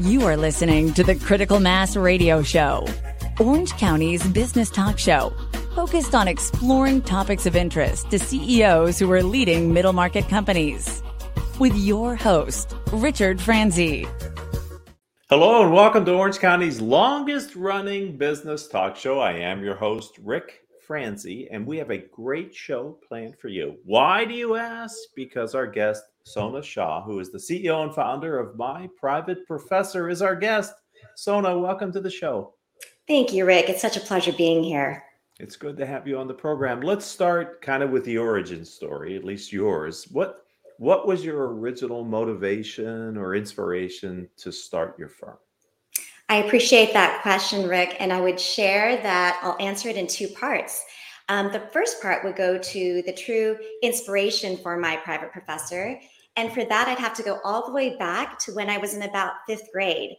You are listening to the Critical Mass Radio Show, Orange County's business talk show, focused on exploring topics of interest to CEOs who are leading middle market companies. With your host, Richard Franzi. Hello, and welcome to Orange County's longest running business talk show. I am your host, Ric Franzi, and we have a great show planned for you. Why do you ask? Because our guest, Sona Shah, who is the CEO and founder of My Private Professor, is our guest. Sona, welcome to the show. Thank you, Ric. It's such a pleasure being here. It's good to have you on the program. Let's start kind of with the origin story, at least yours. What what was your original motivation or inspiration to start your firm? I appreciate that question, Ric, and I would share that I'll answer it in two parts. Um, the first part would go to the true inspiration for my private professor. And for that, I'd have to go all the way back to when I was in about fifth grade.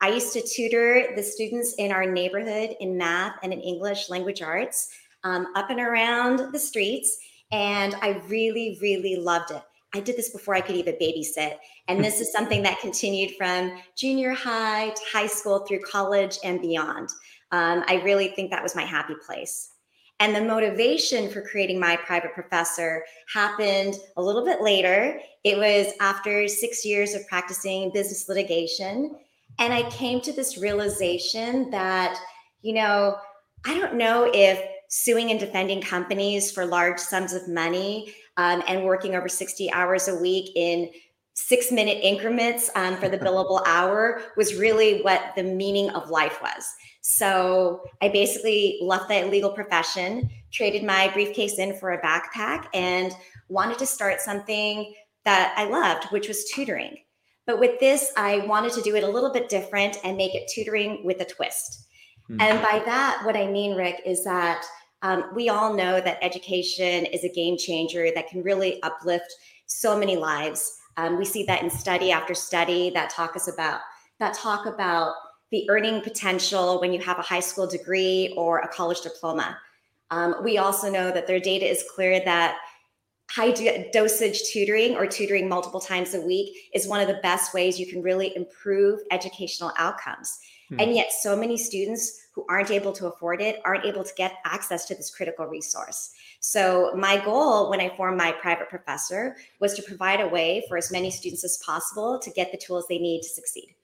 I used to tutor the students in our neighborhood in math and in English language arts um, up and around the streets. And I really, really loved it. I did this before I could even babysit. And this is something that continued from junior high to high school through college and beyond. Um, I really think that was my happy place. And the motivation for creating my private professor happened a little bit later. It was after six years of practicing business litigation. And I came to this realization that, you know, I don't know if suing and defending companies for large sums of money um, and working over 60 hours a week in six minute increments um, for the billable hour was really what the meaning of life was. So I basically left the legal profession, traded my briefcase in for a backpack, and wanted to start something that I loved, which was tutoring. But with this, I wanted to do it a little bit different and make it tutoring with a twist. Mm-hmm. And by that, what I mean, Ric, is that um, we all know that education is a game changer that can really uplift so many lives. Um, we see that in study after study that talk us about that talk about the earning potential when you have a high school degree or a college diploma. Um, we also know that their data is clear that high dosage tutoring or tutoring multiple times a week is one of the best ways you can really improve educational outcomes. Hmm. And yet, so many students who aren't able to afford it aren't able to get access to this critical resource. So, my goal when I formed my private professor was to provide a way for as many students as possible to get the tools they need to succeed.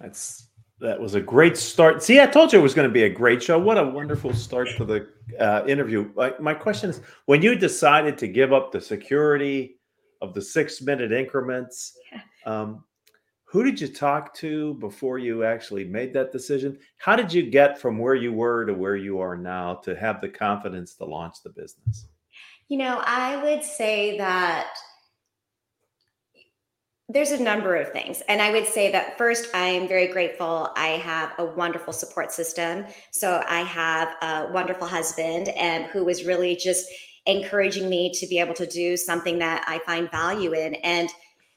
That's that was a great start. See, I told you it was going to be a great show. What a wonderful start to the uh, interview. My, my question is when you decided to give up the security of the six minute increments, yeah. um, who did you talk to before you actually made that decision? How did you get from where you were to where you are now to have the confidence to launch the business? You know, I would say that there's a number of things. And I would say that first, I am very grateful. I have a wonderful support system. So I have a wonderful husband and who was really just encouraging me to be able to do something that I find value in. And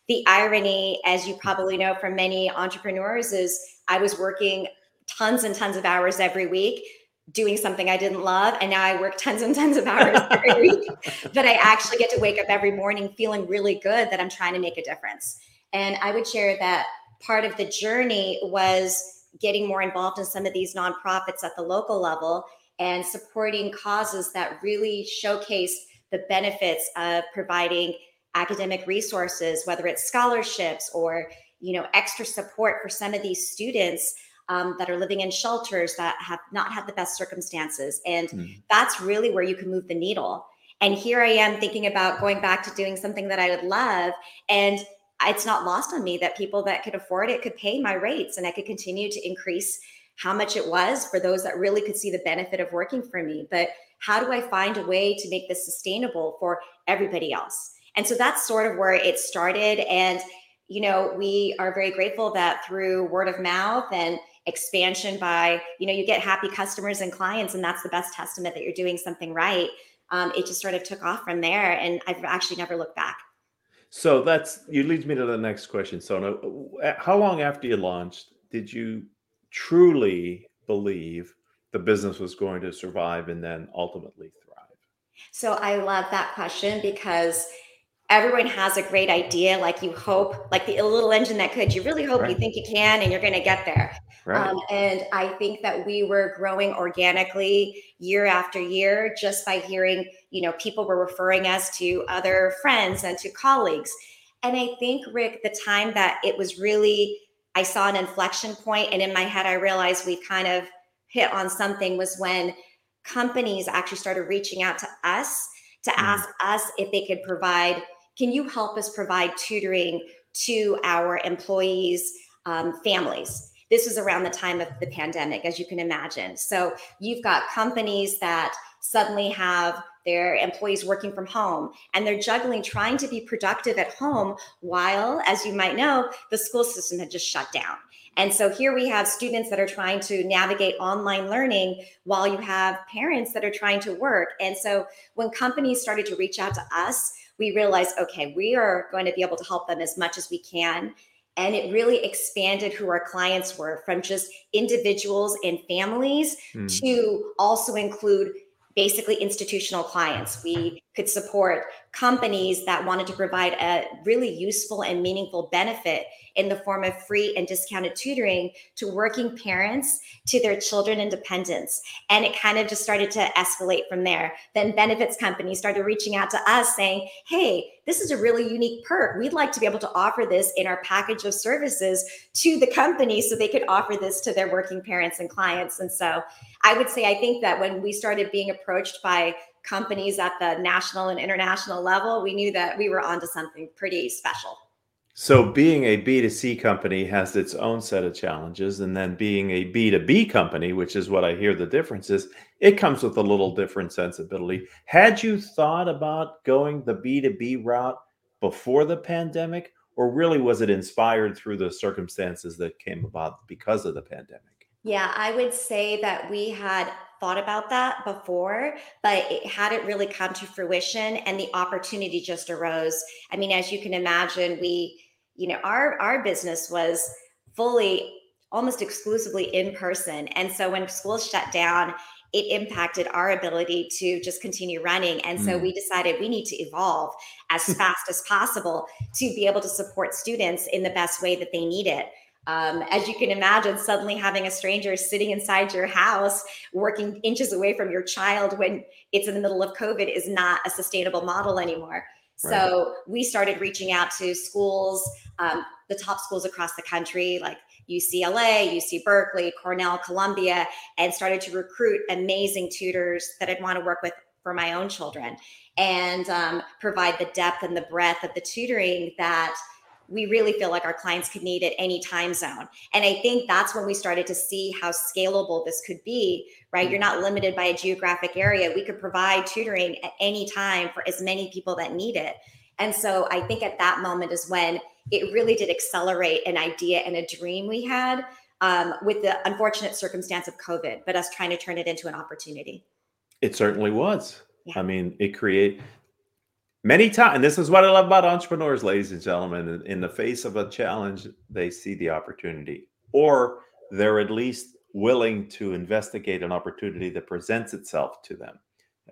the irony, as you probably know from many entrepreneurs, is I was working tons and tons of hours every week doing something I didn't love. And now I work tons and tons of hours every week. But I actually get to wake up every morning feeling really good that I'm trying to make a difference. And I would share that part of the journey was getting more involved in some of these nonprofits at the local level and supporting causes that really showcase the benefits of providing academic resources, whether it's scholarships or you know extra support for some of these students um, that are living in shelters that have not had the best circumstances, and mm. that's really where you can move the needle. And here I am thinking about going back to doing something that I would love, and it's not lost on me that people that could afford it could pay my rates, and I could continue to increase how much it was for those that really could see the benefit of working for me. But how do I find a way to make this sustainable for everybody else? And so that's sort of where it started. And, you know, we are very grateful that through word of mouth and expansion by, you know, you get happy customers and clients, and that's the best testament that you're doing something right. Um, it just sort of took off from there. And I've actually never looked back. So that's you leads me to the next question. So, how long after you launched did you truly believe the business was going to survive and then ultimately thrive? So I love that question because everyone has a great idea like you hope like the little engine that could you really hope right. you think you can and you're going to get there right. Um, and i think that we were growing organically year after year just by hearing you know people were referring us to other friends and to colleagues and i think ric the time that it was really i saw an inflection point and in my head i realized we kind of hit on something was when companies actually started reaching out to us to mm. ask us if they could provide can you help us provide tutoring to our employees um, families? This was around the time of the pandemic as you can imagine. So you've got companies that suddenly have their employees working from home and they're juggling trying to be productive at home while as you might know the school system had just shut down. And so here we have students that are trying to navigate online learning while you have parents that are trying to work. And so when companies started to reach out to us, we realized, okay, we are going to be able to help them as much as we can. And it really expanded who our clients were from just individuals and families mm. to also include basically institutional clients. We could support companies that wanted to provide a really useful and meaningful benefit in the form of free and discounted tutoring to working parents to their children and dependents. And it kind of just started to escalate from there. Then benefits companies started reaching out to us saying, hey, this is a really unique perk. We'd like to be able to offer this in our package of services to the company so they could offer this to their working parents and clients. And so I would say, I think that when we started being approached by companies at the national and international level, we knew that we were onto something pretty special. So, being a B2C company has its own set of challenges. And then being a B2B company, which is what I hear the difference is, it comes with a little different sensibility. Had you thought about going the B2B route before the pandemic, or really was it inspired through the circumstances that came about because of the pandemic? Yeah, I would say that we had thought about that before, but it hadn't really come to fruition and the opportunity just arose. I mean, as you can imagine, we, you know, our our business was fully almost exclusively in person. And so when schools shut down, it impacted our ability to just continue running. And so mm. we decided we need to evolve as fast as possible to be able to support students in the best way that they need it. Um, as you can imagine, suddenly having a stranger sitting inside your house, working inches away from your child when it's in the middle of COVID is not a sustainable model anymore. Right. So we started reaching out to schools, um, the top schools across the country, like UCLA, UC Berkeley, Cornell, Columbia, and started to recruit amazing tutors that I'd want to work with for my own children and um, provide the depth and the breadth of the tutoring that we really feel like our clients could need at any time zone. And I think that's when we started to see how scalable this could be, right? You're not limited by a geographic area. We could provide tutoring at any time for as many people that need it. And so I think at that moment is when it really did accelerate an idea and a dream we had um, with the unfortunate circumstance of COVID, but us trying to turn it into an opportunity. It certainly was. Yeah. I mean, it create many times and this is what i love about entrepreneurs ladies and gentlemen in the face of a challenge they see the opportunity or they're at least willing to investigate an opportunity that presents itself to them.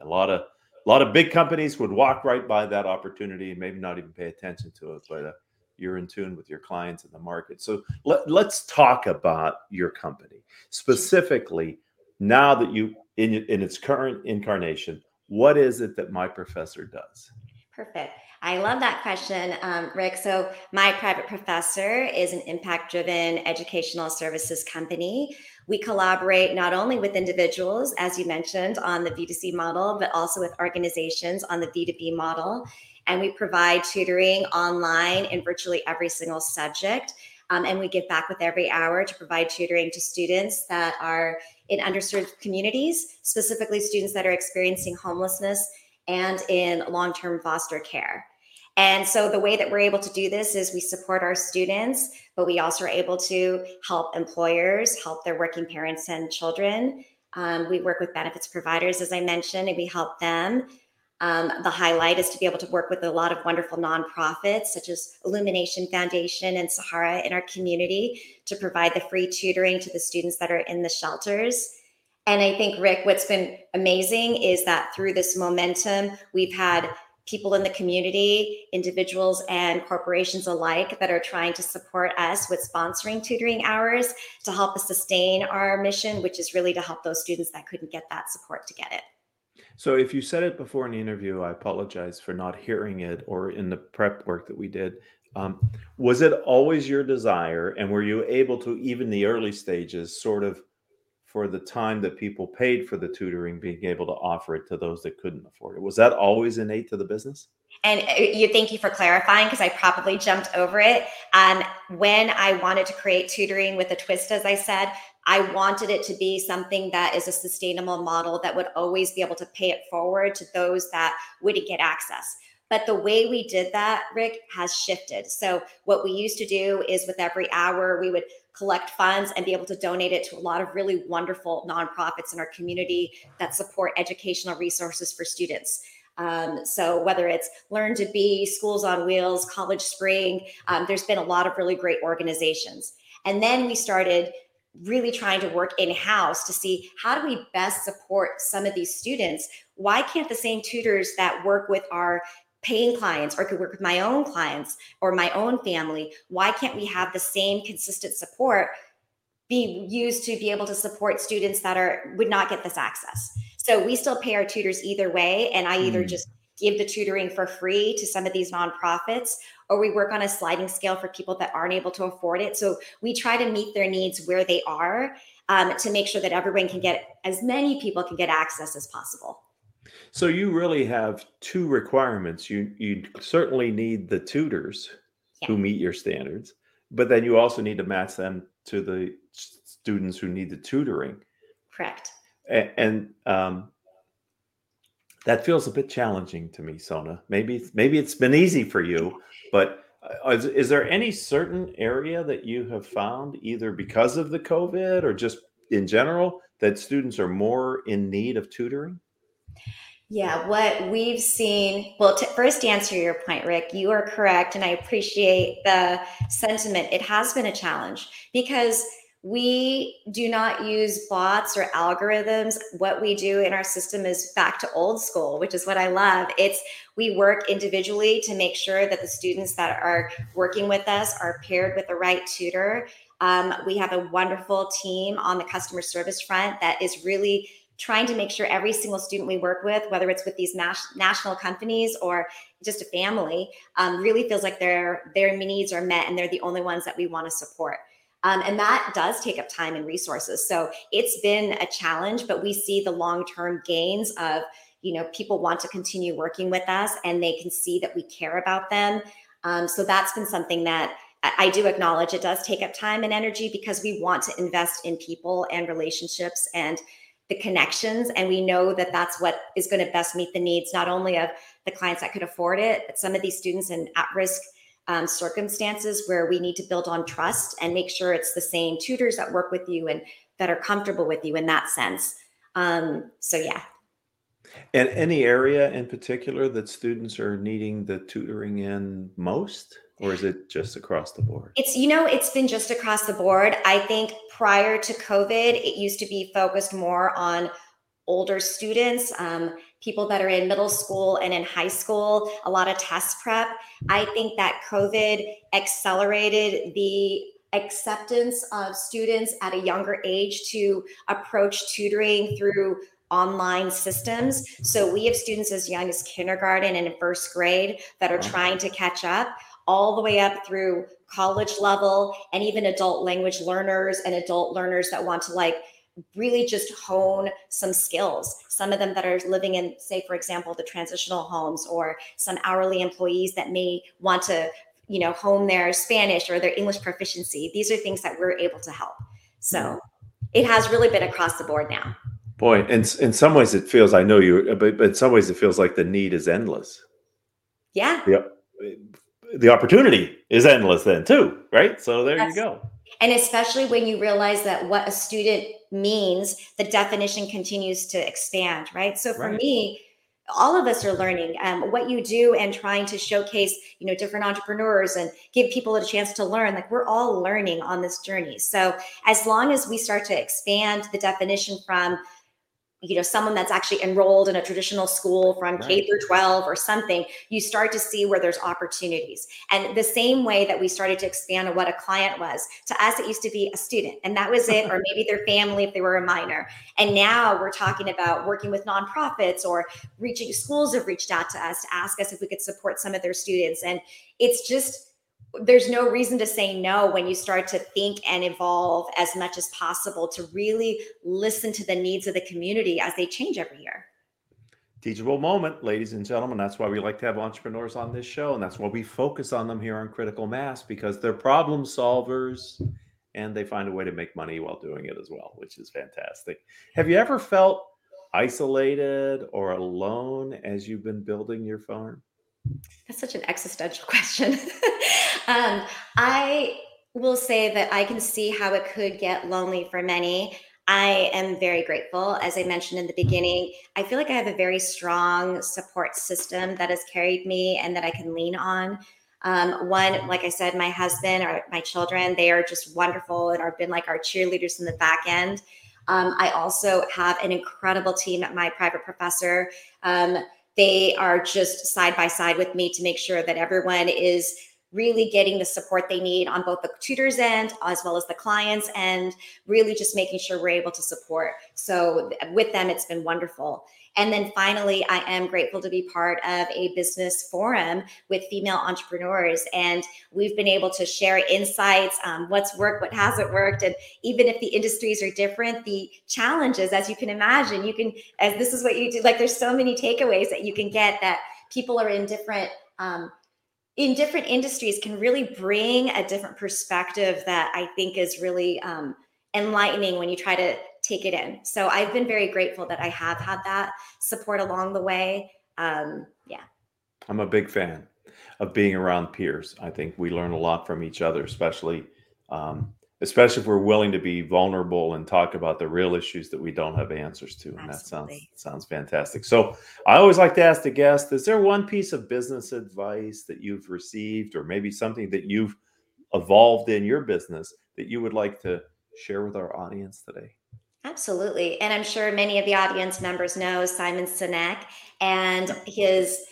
A lot of a lot of big companies would walk right by that opportunity and maybe not even pay attention to it but uh, you're in tune with your clients and the market. So let, let's talk about your company. Specifically now that you in, in its current incarnation what is it that my professor does Perfect. I love that question, um, Ric. So, My Private Professor is an impact driven educational services company. We collaborate not only with individuals, as you mentioned, on the B2C model, but also with organizations on the B2B model. And we provide tutoring online in virtually every single subject. Um, and we give back with every hour to provide tutoring to students that are in underserved communities, specifically students that are experiencing homelessness and in long term foster care. And so the way that we're able to do this is we support our students, but we also are able to help employers, help their working parents and children. Um, we work with benefits providers, as I mentioned, and we help them. Um, the highlight is to be able to work with a lot of wonderful nonprofits, such as Illumination Foundation and Sahara in our community, to provide the free tutoring to the students that are in the shelters. And I think, Ric, what's been amazing is that through this momentum, we've had people in the community, individuals and corporations alike that are trying to support us with sponsoring tutoring hours to help us sustain our mission, which is really to help those students that couldn't get that support to get it. So, if you said it before in the interview, I apologize for not hearing it or in the prep work that we did. Um, was it always your desire, and were you able to, even the early stages, sort of for the time that people paid for the tutoring, being able to offer it to those that couldn't afford it. Was that always innate to the business? And uh, you thank you for clarifying because I probably jumped over it. Um, when I wanted to create tutoring with a twist, as I said, I wanted it to be something that is a sustainable model that would always be able to pay it forward to those that wouldn't get access. But the way we did that, Ric, has shifted. So, what we used to do is with every hour, we would collect funds and be able to donate it to a lot of really wonderful nonprofits in our community that support educational resources for students. Um, so whether it's Learn to Be, Schools on Wheels, College Spring, um, there's been a lot of really great organizations. And then we started really trying to work in house to see how do we best support some of these students? Why can't the same tutors that work with our paying clients or I could work with my own clients or my own family. Why can't we have the same consistent support be used to be able to support students that are would not get this access? So we still pay our tutors either way. And I either mm. just give the tutoring for free to some of these nonprofits or we work on a sliding scale for people that aren't able to afford it. So we try to meet their needs where they are um, to make sure that everyone can get as many people can get access as possible. So you really have two requirements. You you certainly need the tutors yeah. who meet your standards, but then you also need to match them to the students who need the tutoring. Correct. And, and um, that feels a bit challenging to me, Sona. Maybe maybe it's been easy for you, but uh, is, is there any certain area that you have found either because of the COVID or just in general that students are more in need of tutoring? Yeah, what we've seen, well, to, first answer your point, Ric, you are correct. And I appreciate the sentiment. It has been a challenge because we do not use bots or algorithms. What we do in our system is back to old school, which is what I love. It's we work individually to make sure that the students that are working with us are paired with the right tutor. Um, we have a wonderful team on the customer service front that is really trying to make sure every single student we work with, whether it's with these national companies or just a family, um, really feels like their their needs are met and they're the only ones that we want to support. Um, and that does take up time and resources. So it's been a challenge, but we see the long term gains of you know people want to continue working with us and they can see that we care about them. Um, so that's been something that I do acknowledge it does take up time and energy because we want to invest in people and relationships and the connections and we know that that's what is going to best meet the needs not only of the clients that could afford it but some of these students in at-risk um, circumstances where we need to build on trust and make sure it's the same tutors that work with you and that are comfortable with you in that sense. Um, so yeah. And any area in particular that students are needing the tutoring in most or is it just across the board? It's, you know, it's been just across the board. I think prior to COVID, it used to be focused more on older students, um, people that are in middle school and in high school, a lot of test prep. I think that COVID accelerated the acceptance of students at a younger age to approach tutoring through online systems. So we have students as young as kindergarten and in first grade that are trying to catch up all the way up through college level and even adult language learners and adult learners that want to like really just hone some skills. Some of them that are living in, say, for example, the transitional homes or some hourly employees that may want to, you know, hone their Spanish or their English proficiency. These are things that we're able to help. So mm-hmm. it has really been across the board now. Boy, and in some ways it feels I know you, but, but in some ways it feels like the need is endless. Yeah. Yep the opportunity is endless then too, right? So there yes. you go. And especially when you realize that what a student means, the definition continues to expand, right? So for right. me, all of us are learning um, what you do and trying to showcase you know different entrepreneurs and give people a chance to learn like we're all learning on this journey so as long as we start to expand the definition from you know someone that's actually enrolled in a traditional school from right. K through 12 or something you start to see where there's opportunities. And the same way that we started to expand on what a client was to us it used to be a student and that was it or maybe their family if they were a minor. And now we're talking about working with nonprofits or reaching schools have reached out to us to ask us if we could support some of their students. And it's just there's no reason to say no when you start to think and evolve as much as possible to really listen to the needs of the community as they change every year. Teachable moment, ladies and gentlemen. That's why we like to have entrepreneurs on this show. And that's why we focus on them here on Critical Mass because they're problem solvers and they find a way to make money while doing it as well, which is fantastic. Have you ever felt isolated or alone as you've been building your farm? That's such an existential question. Um, I will say that I can see how it could get lonely for many. I am very grateful. As I mentioned in the beginning, I feel like I have a very strong support system that has carried me and that I can lean on. Um, one, like I said, my husband or my children, they are just wonderful and have been like our cheerleaders in the back end. Um, I also have an incredible team at my private professor. Um, they are just side by side with me to make sure that everyone is really getting the support they need on both the tutors end as well as the clients and really just making sure we're able to support so with them it's been wonderful and then finally, I am grateful to be part of a business forum with female entrepreneurs. And we've been able to share insights, um, what's worked, what hasn't worked. And even if the industries are different, the challenges, as you can imagine, you can, as this is what you do, like there's so many takeaways that you can get that people are in different, um, in different industries can really bring a different perspective that I think is really um, enlightening when you try to take it in. So I've been very grateful that I have had that support along the way. Um, yeah. I'm a big fan of being around peers. I think we learn a lot from each other, especially um, especially if we're willing to be vulnerable and talk about the real issues that we don't have answers to. And Absolutely. that sounds sounds fantastic. So I always like to ask the guest, is there one piece of business advice that you've received or maybe something that you've evolved in your business that you would like to share with our audience today? Absolutely. And I'm sure many of the audience members know Simon Sinek and his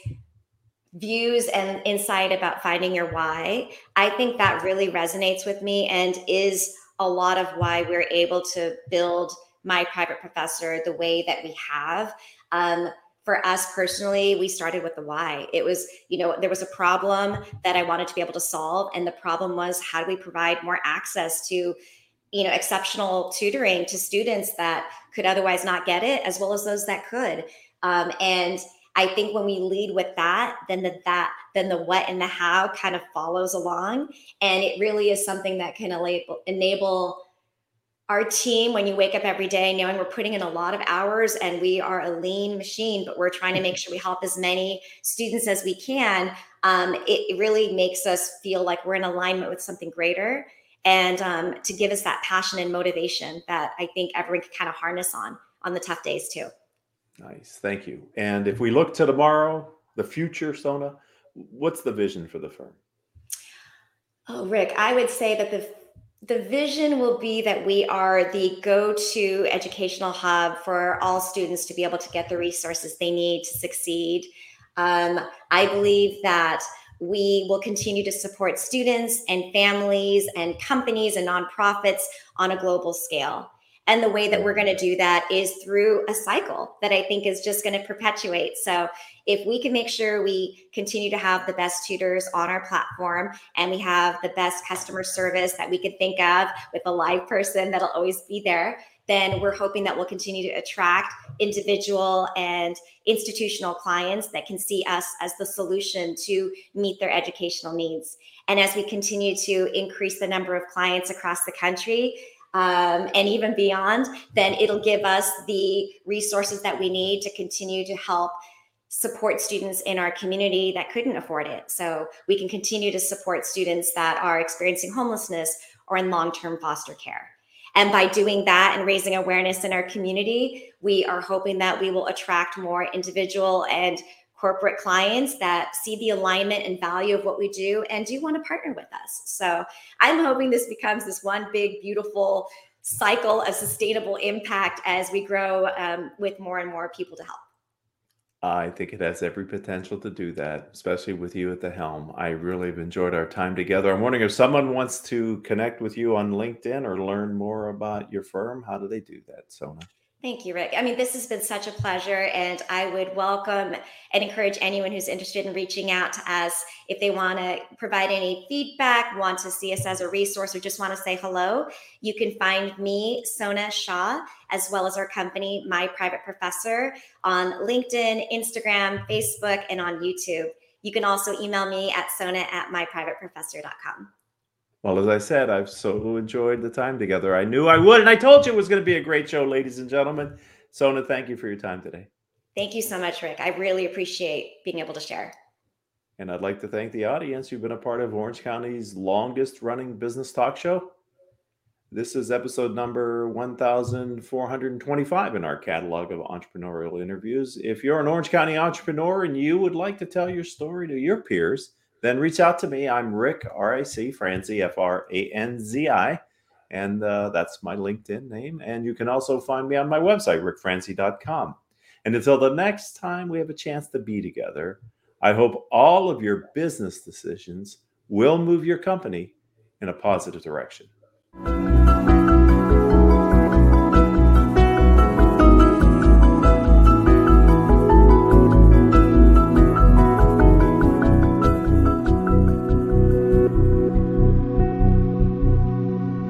views and insight about finding your why. I think that really resonates with me and is a lot of why we're able to build my private professor the way that we have. Um, for us personally, we started with the why. It was, you know, there was a problem that I wanted to be able to solve. And the problem was how do we provide more access to you know exceptional tutoring to students that could otherwise not get it as well as those that could um, and i think when we lead with that then the that then the what and the how kind of follows along and it really is something that can enable enable our team when you wake up every day knowing we're putting in a lot of hours and we are a lean machine but we're trying to make sure we help as many students as we can um, it, really makes us feel like we're in alignment with something greater and um, to give us that passion and motivation that I think everyone can kind of harness on on the tough days too. Nice, thank you. And if we look to tomorrow, the future, Sona, what's the vision for the firm? Oh, Ric, I would say that the the vision will be that we are the go-to educational hub for all students to be able to get the resources they need to succeed. Um, I believe that we will continue to support students and families and companies and nonprofits on a global scale. And the way that we're going to do that is through a cycle that I think is just going to perpetuate. So, if we can make sure we continue to have the best tutors on our platform and we have the best customer service that we could think of with a live person that'll always be there, then we're hoping that we'll continue to attract individual and institutional clients that can see us as the solution to meet their educational needs. And as we continue to increase the number of clients across the country, um, and even beyond, then it'll give us the resources that we need to continue to help support students in our community that couldn't afford it. So we can continue to support students that are experiencing homelessness or in long term foster care. And by doing that and raising awareness in our community, we are hoping that we will attract more individual and corporate clients that see the alignment and value of what we do and do want to partner with us. So I'm hoping this becomes this one big, beautiful cycle of sustainable impact as we grow um, with more and more people to help. I think it has every potential to do that, especially with you at the helm. I really have enjoyed our time together. I'm wondering if someone wants to connect with you on LinkedIn or learn more about your firm, how do they do that, Sona? Thank you, Ric. I mean, this has been such a pleasure, and I would welcome and encourage anyone who's interested in reaching out to us if they want to provide any feedback, want to see us as a resource, or just want to say hello. You can find me, Sona Shah, as well as our company, My Private Professor, on LinkedIn, Instagram, Facebook, and on YouTube. You can also email me at sona at myprivateprofessor.com. Well, as I said, I've so enjoyed the time together. I knew I would, and I told you it was going to be a great show, ladies and gentlemen. Sona, thank you for your time today. Thank you so much, Ric. I really appreciate being able to share. And I'd like to thank the audience. You've been a part of Orange County's longest running business talk show. This is episode number 1425 in our catalog of entrepreneurial interviews. If you're an Orange County entrepreneur and you would like to tell your story to your peers, then reach out to me. I'm Ric, R I C, Franzi, F R A N Z I. And uh, that's my LinkedIn name. And you can also find me on my website, ricfranzi.com. And until the next time we have a chance to be together, I hope all of your business decisions will move your company in a positive direction.